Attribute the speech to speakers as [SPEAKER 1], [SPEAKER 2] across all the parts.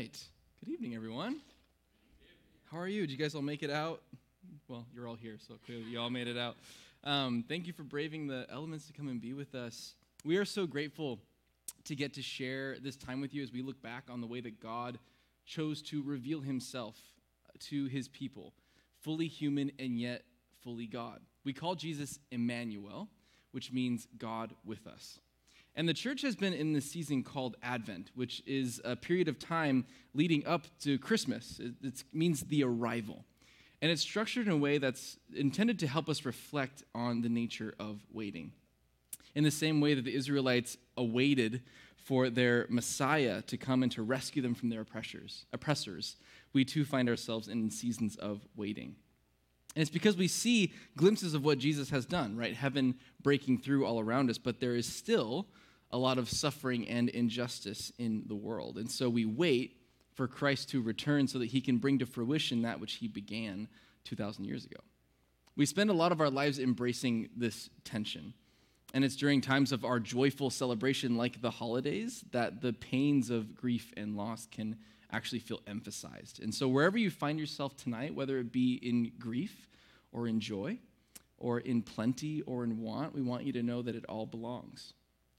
[SPEAKER 1] right. Good evening, everyone. How are you? Did you guys all make it out? Well, you're all here, so clearly you all made it out. Um, thank you for braving the elements to come and be with us. We are so grateful to get to share this time with you as we look back on the way that God chose to reveal himself to his people, fully human and yet fully God. We call Jesus Emmanuel, which means God with us. And the church has been in this season called Advent, which is a period of time leading up to Christmas. It, it, means the arrival. And it's structured in a way that's intended to help us reflect on the nature of waiting. In the same way that the Israelites awaited for their Messiah to come and to rescue them from their oppressors, oppressors, we too find ourselves in seasons of waiting. And it's because we see glimpses of what Jesus has done, right? Heaven breaking through all around us, but there is still a lot of suffering and injustice in the world. And so we wait for Christ to return so that he can bring to fruition that which he began 2,000 years ago. We spend a lot of our lives embracing this tension. And it's during times of our joyful celebration, like the holidays, that the pains of grief and loss can actually feel emphasized. And so, wherever you find yourself tonight, whether it be in grief or in joy, or in plenty or in want, we want you to know that it all belongs.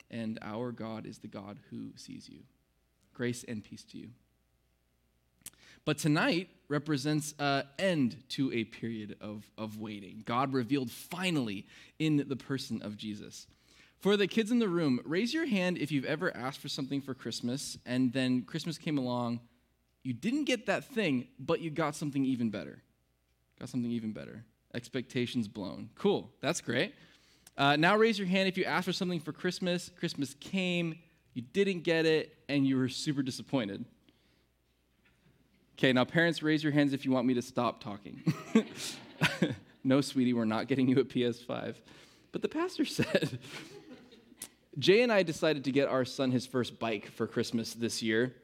[SPEAKER 1] And our God is the God who sees you. Grace and peace to you. But tonight represents an end to a period of, of waiting. God revealed finally in the person of Jesus. For the kids in the room, raise your hand if you've ever asked for something for Christmas and then Christmas came along you didn't get that thing, but you got something even better. Got something even better. Expectations blown. Cool. That's great. Uh, now raise your hand if you asked for something for Christmas. Christmas came, you didn't get it, and you were super disappointed. Okay, now parents, raise your hands if you want me to stop talking. no, sweetie, we're not getting you a PS5. But the pastor said, Jay and I decided to get our son his first bike for Christmas this year.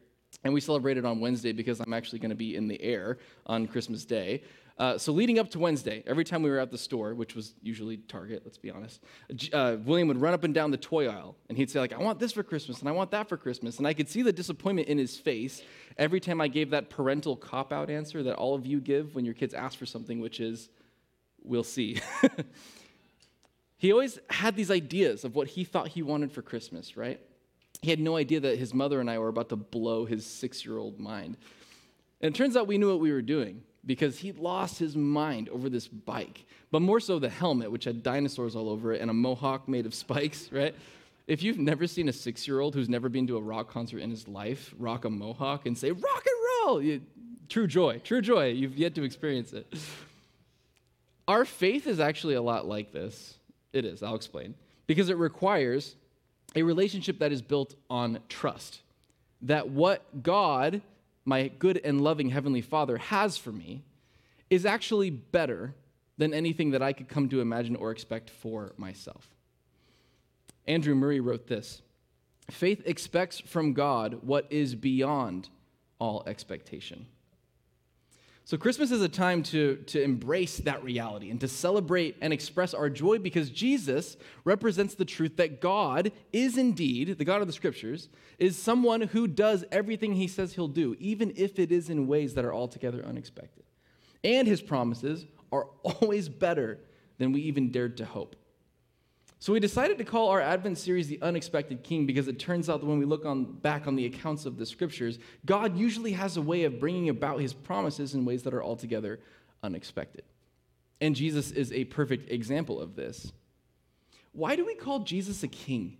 [SPEAKER 1] And we celebrated on Wednesday because I'm actually going to be in the air on Christmas Day. Uh, so, leading up to Wednesday, every time we were at the store, which was usually Target, let's be honest, uh, William would run up and down the toy aisle and he'd say, like, I want this for Christmas and I want that for Christmas. And I could see the disappointment in his face every time I gave that parental cop out answer that all of you give when your kids ask for something, which is, we'll see. he always had these ideas of what he thought he wanted for Christmas, right? He had no idea that his mother and I were about to blow his six year old mind. And it turns out we knew what we were doing because he lost his mind over this bike, but more so the helmet, which had dinosaurs all over it and a mohawk made of spikes, right? If you've never seen a six year old who's never been to a rock concert in his life rock a mohawk and say, rock and roll, you, true joy, true joy. You've yet to experience it. Our faith is actually a lot like this. It is, I'll explain. Because it requires a relationship that is built on trust. That what God, my good and loving Heavenly Father, has for me is actually better than anything that I could come to imagine or expect for myself. Andrew Murray wrote this Faith expects from God what is beyond all expectation. So, Christmas is a time to, to embrace that reality and to celebrate and express our joy because Jesus represents the truth that God is indeed, the God of the scriptures, is someone who does everything he says he'll do, even if it is in ways that are altogether unexpected. And his promises are always better than we even dared to hope. So we decided to call our Advent series The Unexpected King because it turns out that when we look on, back on the accounts of the scriptures, God usually has a way of bringing about his promises in ways that are altogether unexpected. And Jesus is a perfect example of this. Why do we call Jesus a king?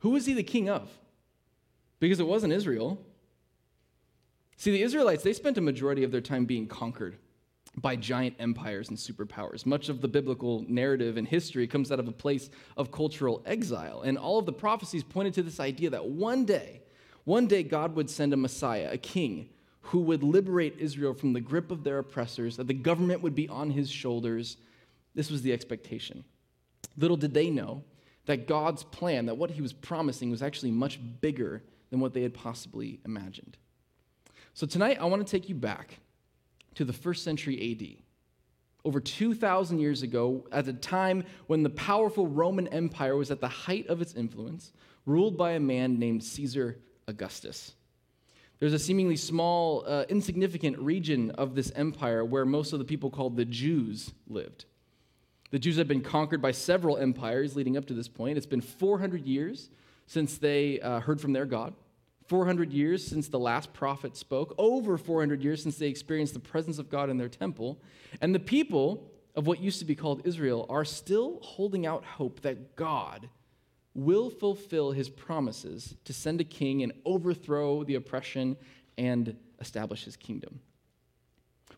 [SPEAKER 1] Who is he the king of? Because it wasn't Israel. See, the Israelites, they spent a majority of their time being conquered by giant empires and superpowers. Much of the biblical narrative and history comes out of a place of cultural exile. And all of the prophecies pointed to this idea that one day, one day God would send a Messiah, a king, who would liberate Israel from the grip of their oppressors, that the government would be on his shoulders. This was the expectation. Little did they know that God's plan, that what he was promising, was actually much bigger than what they had possibly imagined. So tonight, I want to take you back to the first century AD. Over 2,000 years ago, at a time when the powerful Roman Empire was at the height of its influence, ruled by a man named Caesar Augustus. There's a seemingly small, uh, insignificant region of this empire where most of the people called the Jews lived. The Jews had been conquered by several empires leading up to this point. It's been 400 years since they uh, heard from their God, 400 years since the last prophet spoke, over 400 years since they experienced the presence of God in their temple. And the people of what used to be called Israel are still holding out hope that God will fulfill his promises to send a king and overthrow the oppression and establish his kingdom.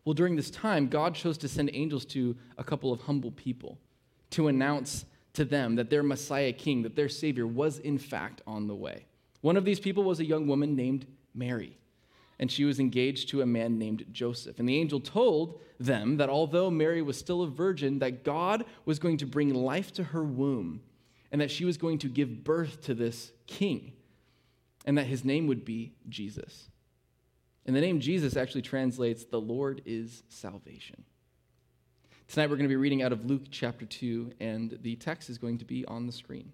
[SPEAKER 1] Well, during this time, God chose to send angels to a couple of humble people to announce to them that their Messiah king, that their Savior, was in fact on the way. One of these people was a young woman named Mary, and she was engaged to a man named Joseph. And the angel told them that although Mary was still a virgin, that God was going to bring life to her womb and that she was going to give birth to this king, and that his name would be Jesus. And the name Jesus actually translates, the Lord is salvation. Tonight we're going to be reading out of Luke chapter 2, and the text is going to be on the screen.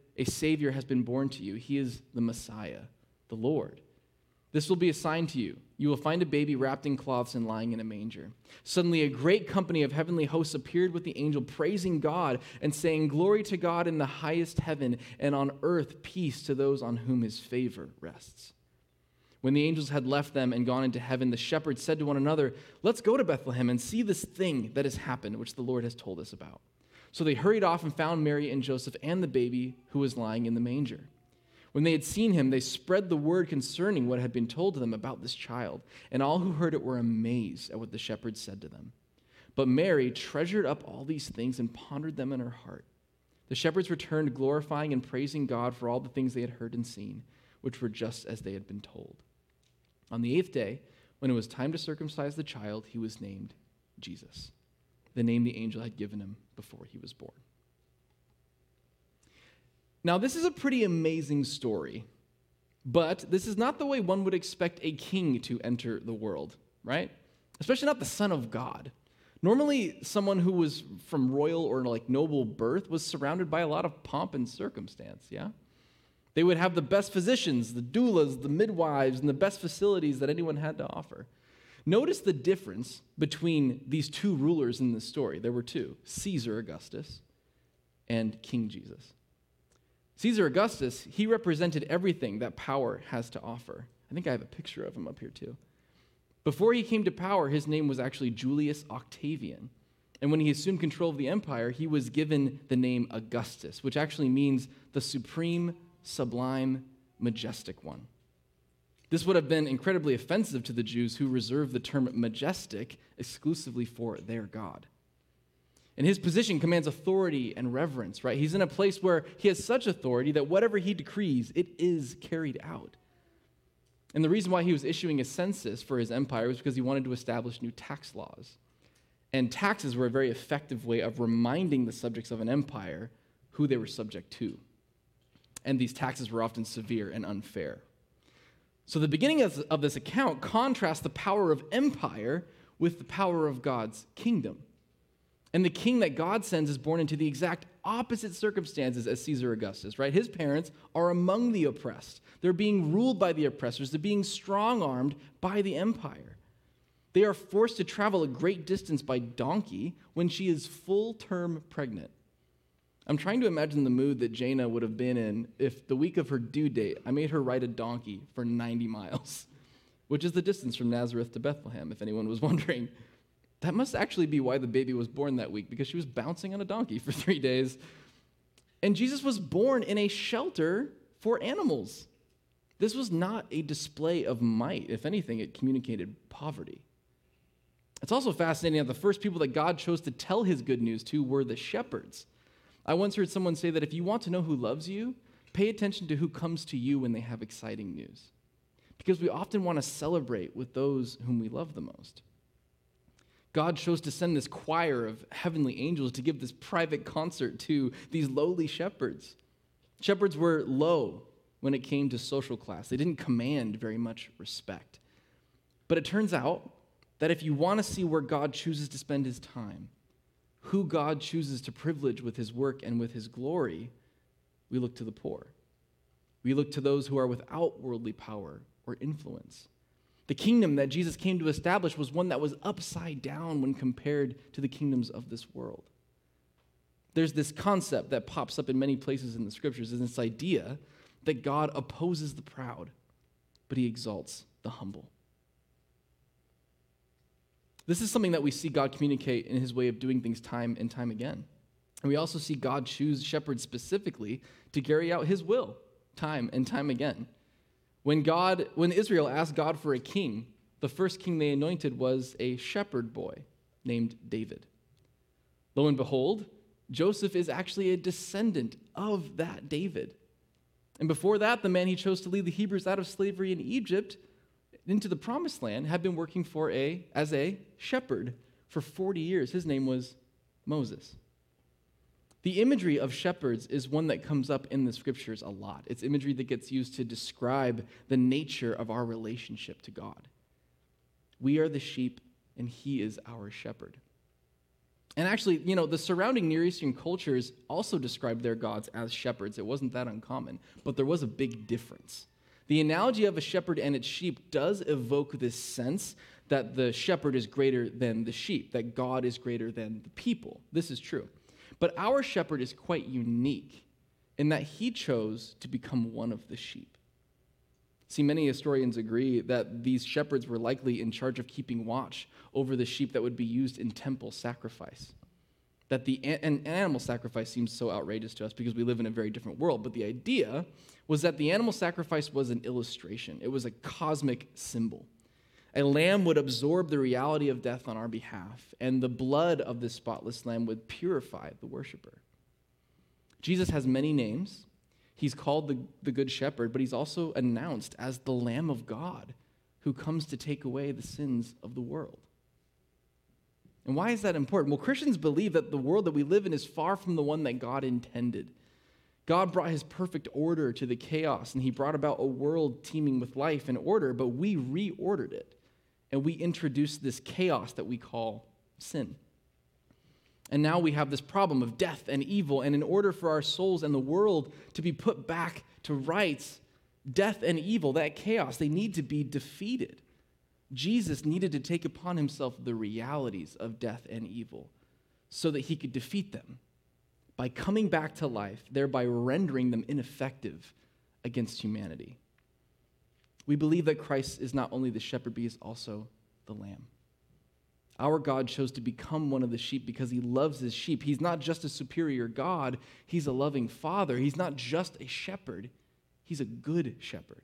[SPEAKER 1] a Savior has been born to you. He is the Messiah, the Lord. This will be a sign to you. You will find a baby wrapped in cloths and lying in a manger. Suddenly, a great company of heavenly hosts appeared with the angel, praising God and saying, Glory to God in the highest heaven, and on earth peace to those on whom his favor rests. When the angels had left them and gone into heaven, the shepherds said to one another, Let's go to Bethlehem and see this thing that has happened, which the Lord has told us about. So they hurried off and found Mary and Joseph and the baby who was lying in the manger. When they had seen him, they spread the word concerning what had been told to them about this child, and all who heard it were amazed at what the shepherds said to them. But Mary treasured up all these things and pondered them in her heart. The shepherds returned, glorifying and praising God for all the things they had heard and seen, which were just as they had been told. On the eighth day, when it was time to circumcise the child, he was named Jesus, the name the angel had given him before he was born. Now, this is a pretty amazing story, but this is not the way one would expect a king to enter the world, right? Especially not the son of God. Normally, someone who was from royal or like noble birth was surrounded by a lot of pomp and circumstance, yeah? They would have the best physicians, the doulas, the midwives, and the best facilities that anyone had to offer. Notice the difference between these two rulers in this story. There were two Caesar Augustus and King Jesus. Caesar Augustus, he represented everything that power has to offer. I think I have a picture of him up here too. Before he came to power, his name was actually Julius Octavian. And when he assumed control of the empire, he was given the name Augustus, which actually means the supreme, sublime, majestic one. This would have been incredibly offensive to the Jews who reserved the term majestic exclusively for their God. And his position commands authority and reverence, right? He's in a place where he has such authority that whatever he decrees, it is carried out. And the reason why he was issuing a census for his empire was because he wanted to establish new tax laws. And taxes were a very effective way of reminding the subjects of an empire who they were subject to. And these taxes were often severe and unfair. So the beginning of, this account contrasts the power of empire with the power of God's kingdom. And the king that God sends is born into the exact opposite circumstances as Caesar Augustus, right? His parents are among the oppressed. They're being ruled by the oppressors, they're being strong armed by the empire. They are forced to travel a great distance by donkey when she is full term pregnant. I'm trying to imagine the mood that Jaina would have been in if the week of her due date I made her ride a donkey for 90 miles, which is the distance from Nazareth to Bethlehem, if anyone was wondering. That must actually be why the baby was born that week, because she was bouncing on a donkey for three days. And Jesus was born in a shelter for animals. This was not a display of might. If anything, it communicated poverty. It's also fascinating that the first people that God chose to tell his good news to were the shepherds. I once heard someone say that if you want to know who loves you, pay attention to who comes to you when they have exciting news. Because we often want to celebrate with those whom we love the most. God chose to send this choir of heavenly angels to give this private concert to these lowly shepherds. Shepherds were low when it came to social class, they didn't command very much respect. But it turns out that if you want to see where God chooses to spend his time, who God chooses to privilege with his work and with his glory, we look to the poor. We look to those who are without worldly power or influence. The kingdom that Jesus came to establish was one that was upside down when compared to the kingdoms of this world. There's this concept that pops up in many places in the scriptures, is this idea that God opposes the proud, but he exalts the humble. This is something that we see God communicate in his way of doing things time and time again. And we also see God choose shepherds specifically to carry out his will time and time again. When God when Israel asked God for a king, the first king they anointed was a shepherd boy named David. Lo and behold, Joseph is actually a descendant of that David. And before that, the man he chose to lead the Hebrews out of slavery in Egypt into the promised land had been working for a as a shepherd for 40 years. His name was Moses. The imagery of shepherds is one that comes up in the scriptures a lot. It's imagery that gets used to describe the nature of our relationship to God. We are the sheep, and He is our shepherd. And actually, you know, the surrounding Near Eastern cultures also described their gods as shepherds. It wasn't that uncommon, but there was a big difference. The analogy of a shepherd and its sheep does evoke this sense that the shepherd is greater than the sheep, that God is greater than the people. This is true. But our shepherd is quite unique in that he chose to become one of the sheep. See, many historians agree that these shepherds were likely in charge of keeping watch over the sheep that would be used in temple sacrifice. That the an animal sacrifice seems so outrageous to us because we live in a very different world, but the idea was that the animal sacrifice was an illustration, it was a cosmic symbol. A lamb would absorb the reality of death on our behalf, and the blood of this spotless lamb would purify the worshiper. Jesus has many names. He's called the, the Good Shepherd, but he's also announced as the Lamb of God who comes to take away the sins of the world. And why is that important? Well, Christians believe that the world that we live in is far from the one that God intended. God brought his perfect order to the chaos, and he brought about a world teeming with life and order, but we reordered it. And we introduced this chaos that we call sin. And now we have this problem of death and evil, and in order for our souls and the world to be put back to rights, death and evil, that chaos, they need to be defeated. Jesus needed to take upon himself the realities of death and evil so that he could defeat them by coming back to life, thereby rendering them ineffective against humanity. We believe that Christ is not only the shepherd, but he is also the lamb. Our God chose to become one of the sheep because he loves his sheep. He's not just a superior God, he's a loving father. He's not just a shepherd, he's a good shepherd.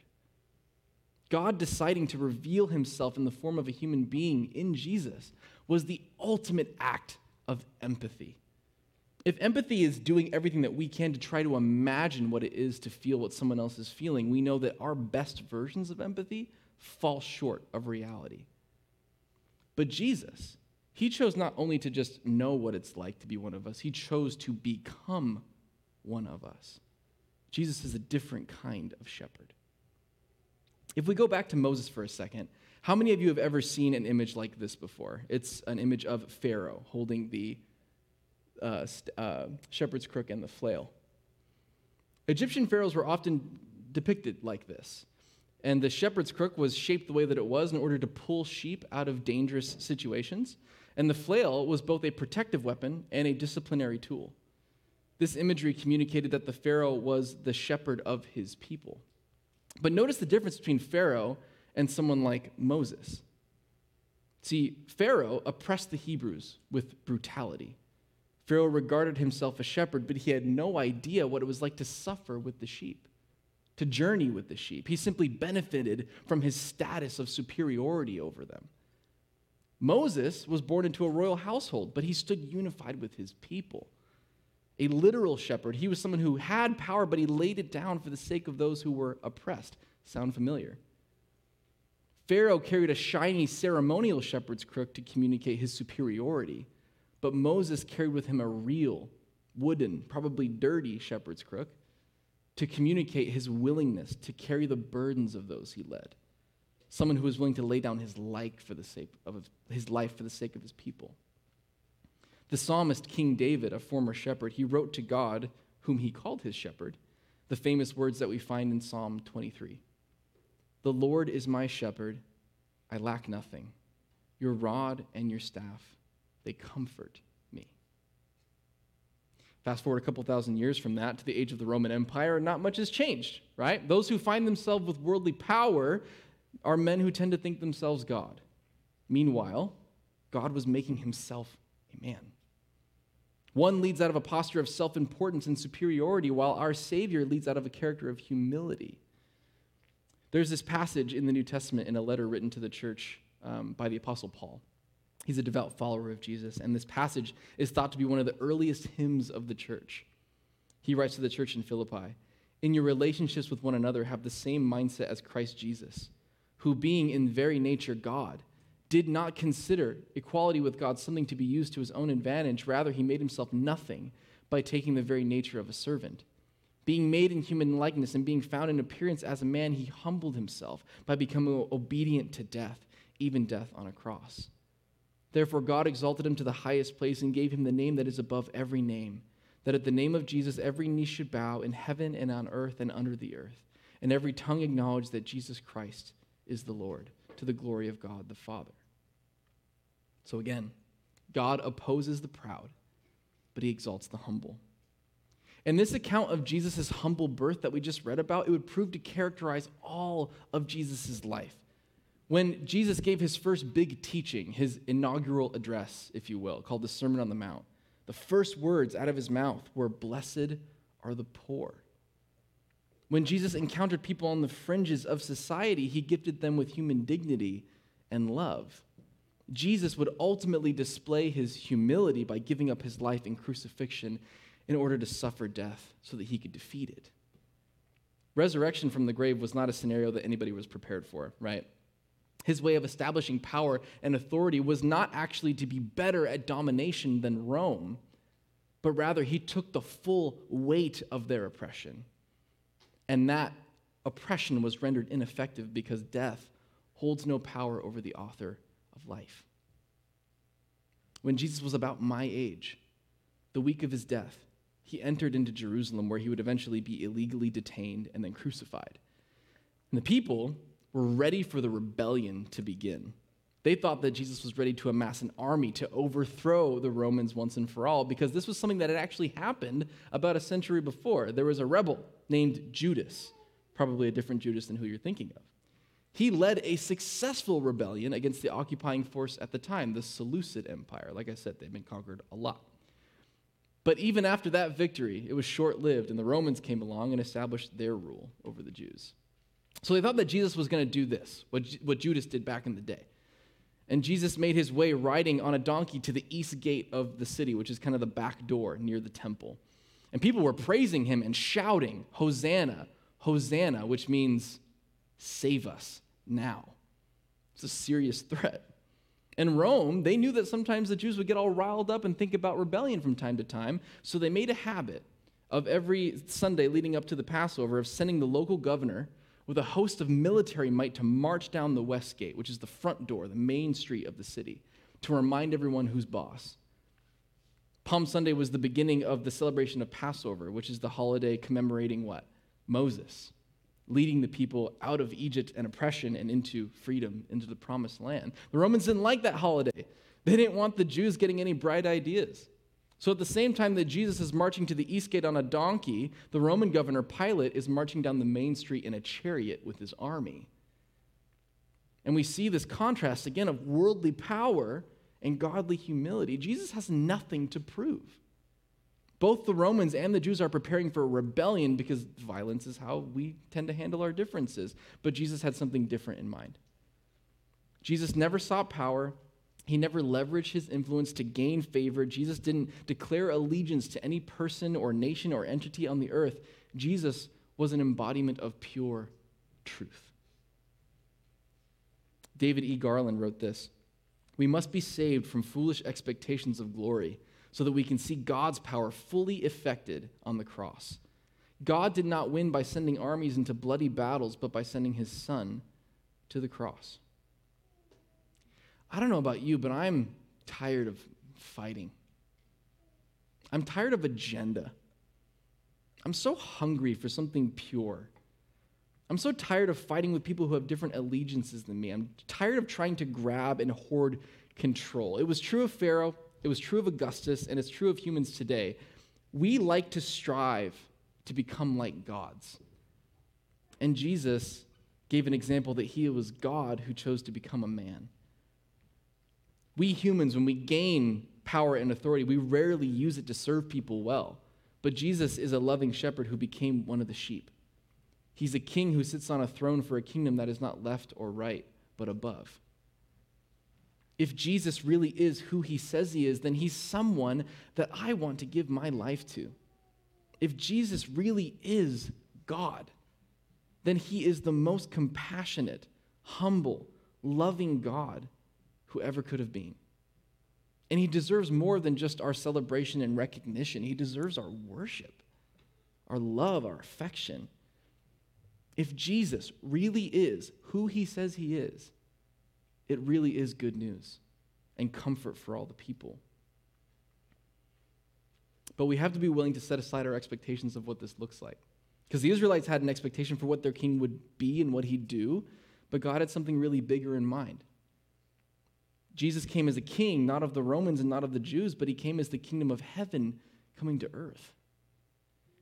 [SPEAKER 1] God deciding to reveal himself in the form of a human being in Jesus was the ultimate act of empathy. If empathy is doing everything that we can to try to imagine what it is to feel what someone else is feeling, we know that our best versions of empathy fall short of reality. But Jesus, he chose not only to just know what it's like to be one of us, he chose to become one of us. Jesus is a different kind of shepherd. If we go back to Moses for a second, how many of you have ever seen an image like this before? It's an image of Pharaoh holding the uh, uh, shepherd's crook and the flail. Egyptian pharaohs were often depicted like this. And the shepherd's crook was shaped the way that it was in order to pull sheep out of dangerous situations. And the flail was both a protective weapon and a disciplinary tool. This imagery communicated that the Pharaoh was the shepherd of his people. But notice the difference between Pharaoh and someone like Moses. See, Pharaoh oppressed the Hebrews with brutality. Pharaoh regarded himself a shepherd, but he had no idea what it was like to suffer with the sheep, to journey with the sheep. He simply benefited from his status of superiority over them. Moses was born into a royal household, but he stood unified with his people. A literal shepherd, he was someone who had power, but he laid it down for the sake of those who were oppressed. Sound familiar? Pharaoh carried a shiny ceremonial shepherd's crook to communicate his superiority, but Moses carried with him a real, wooden, probably dirty shepherd's crook to communicate his willingness to carry the burdens of those he led. Someone who was willing to lay down his life for the sake of his life for the sake of his people. The psalmist King David, a former shepherd, he wrote to God, whom he called his shepherd, the famous words that we find in Psalm 23. The Lord is my shepherd, I lack nothing. Your rod and your staff, they comfort me. Fast forward a couple thousand years from that to the age of the Roman Empire, not much has changed, right? Those who find themselves with worldly power are men who tend to think themselves God. Meanwhile, God was making himself a man. One leads out of a posture of self importance and superiority, while our Savior leads out of a character of humility. There's this passage in the New Testament in a letter written to the church um, by the Apostle Paul. He's a devout follower of Jesus, and this passage is thought to be one of the earliest hymns of the church. He writes to the church in Philippi In your relationships with one another, have the same mindset as Christ Jesus, who, being in very nature God, did not consider equality with God something to be used to his own advantage. Rather, he made himself nothing by taking the very nature of a servant being made in human likeness and being found in appearance as a man, he humbled himself by becoming obedient to death, even death on a cross. Therefore, God exalted him to the highest place and gave him the name that is above every name, that at the name of Jesus every knee should bow in heaven and on earth and under the earth, and every tongue acknowledge that Jesus Christ is the Lord, to the glory of God the Father. So again, God opposes the proud, but he exalts the humble. And this account of Jesus' humble birth that we just read about, it would prove to characterize all of Jesus' life. When Jesus gave his first big teaching, his inaugural address, if you will, called the Sermon on the Mount, the first words out of his mouth were, Blessed are the poor. When Jesus encountered people on the fringes of society, he gifted them with human dignity and love. Jesus would ultimately display his humility by giving up his life in crucifixion in order to suffer death so that he could defeat it. Resurrection from the grave was not a scenario that anybody was prepared for, right? His way of establishing power and authority was not actually to be better at domination than Rome, but rather he took the full weight of their oppression. And that oppression was rendered ineffective because death holds no power over the author of life. When Jesus was about my age, the week of his death, he entered into Jerusalem where he would eventually be illegally detained and then crucified. And the people were ready for the rebellion to begin. They thought that Jesus was ready to amass an army to overthrow the Romans once and for all because this was something that had actually happened about a century before. There was a rebel named Judas, probably a different Judas than who you're thinking of. He led a successful rebellion against the occupying force at the time, the Seleucid Empire. Like I said, they've been conquered a lot. But even after that victory, it was short lived, and the Romans came along and established their rule over the Jews. So they thought that Jesus was going to do this, what, what Judas did back in the day. And Jesus made his way riding on a donkey to the east gate of the city, which is kind of the back door near the temple. And people were praising him and shouting, Hosanna, Hosanna, which means save us now. It's a serious threat. In Rome, they knew that sometimes the Jews would get all riled up and think about rebellion from time to time, so they made a habit of every Sunday leading up to the Passover of sending the local governor with a host of military might to march down the west gate, which is the front door, the main street of the city, to remind everyone who's boss. Palm Sunday was the beginning of the celebration of Passover, which is the holiday commemorating what? Moses leading the people out of Egypt and oppression and into freedom, into the promised land. The Romans didn't like that holiday. They didn't want the Jews getting any bright ideas. So at the same time that Jesus is marching to the east gate on a donkey, the Roman governor Pilate is marching down the main street in a chariot with his army. And we see this contrast again of worldly power and godly humility. Jesus has nothing to prove. Both the Romans and the Jews are preparing for a rebellion because violence is how we tend to handle our differences. But Jesus had something different in mind. Jesus never sought power, he never leveraged his influence to gain favor. Jesus didn't declare allegiance to any person or nation or entity on the earth. Jesus was an embodiment of pure truth. David E. Garland wrote this We must be saved from foolish expectations of glory so that we can see God's power fully effected on the cross. God did not win by sending armies into bloody battles, but by sending his son to the cross. I don't know about you, but I'm tired of fighting. I'm tired of agenda. I'm so hungry for something pure. I'm so tired of fighting with people who have different allegiances than me. I'm tired of trying to grab and hoard control. It was true of Pharaoh, it was true of Augustus, and it's true of humans today. We like to strive to become like gods. And Jesus gave an example that he was God who chose to become a man. We humans, when we gain power and authority, we rarely use it to serve people well. But Jesus is a loving shepherd who became one of the sheep. He's a king who sits on a throne for a kingdom that is not left or right, but above. If Jesus really is who he says he is, then he's someone that I want to give my life to. If Jesus really is God, then he is the most compassionate, humble, loving God who ever could have been. And he deserves more than just our celebration and recognition. He deserves our worship, our love, our affection. If Jesus really is who he says he is, it really is good news and comfort for all the people. But we have to be willing to set aside our expectations of what this looks like. Because the Israelites had an expectation for what their king would be and what he'd do, but God had something really bigger in mind. Jesus came as a king, not of the Romans and not of the Jews, but he came as the kingdom of heaven coming to earth.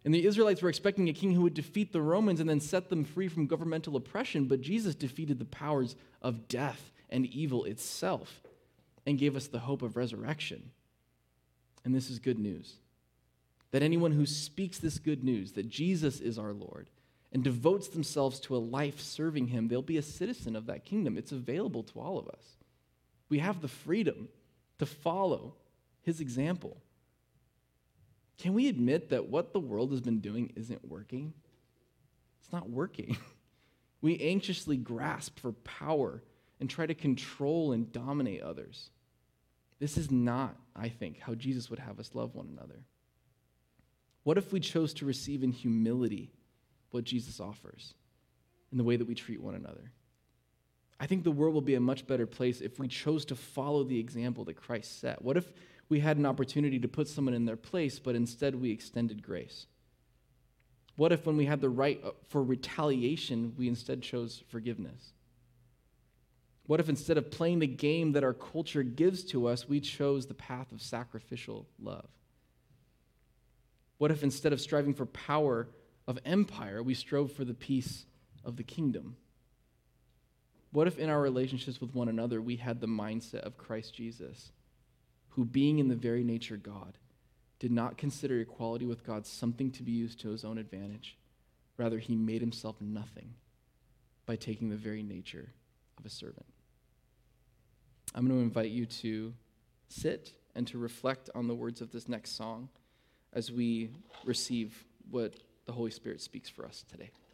[SPEAKER 1] And the Israelites were expecting a king who would defeat the Romans and then set them free from governmental oppression, but Jesus defeated the powers of death and evil itself and gave us the hope of resurrection. And this is good news that anyone who speaks this good news, that Jesus is our Lord, and devotes themselves to a life serving him, they'll be a citizen of that kingdom. It's available to all of us. We have the freedom to follow his example. Can we admit that what the world has been doing isn't working? It's not working. We anxiously grasp for power and try to control and dominate others. This is not, I think, how Jesus would have us love one another. What if we chose to receive in humility what Jesus offers in the way that we treat one another? I think the world will be a much better place if we chose to follow the example that Christ set. What if we had an opportunity to put someone in their place, but instead we extended grace? What if, when we had the right uh, for retaliation, we instead chose forgiveness? What if, instead of playing the game that our culture gives to us, we chose the path of sacrificial love? What if, instead of striving for power of empire, we strove for the peace of the kingdom? What if in our relationships with one another we had the mindset of Christ Jesus, who, being in the very nature God, did not consider equality with God something to be used to his own advantage? Rather, he made himself nothing by taking the very nature of a servant. I'm going to invite you to sit and to reflect on the words of this next song as we receive what the Holy Spirit speaks for us today.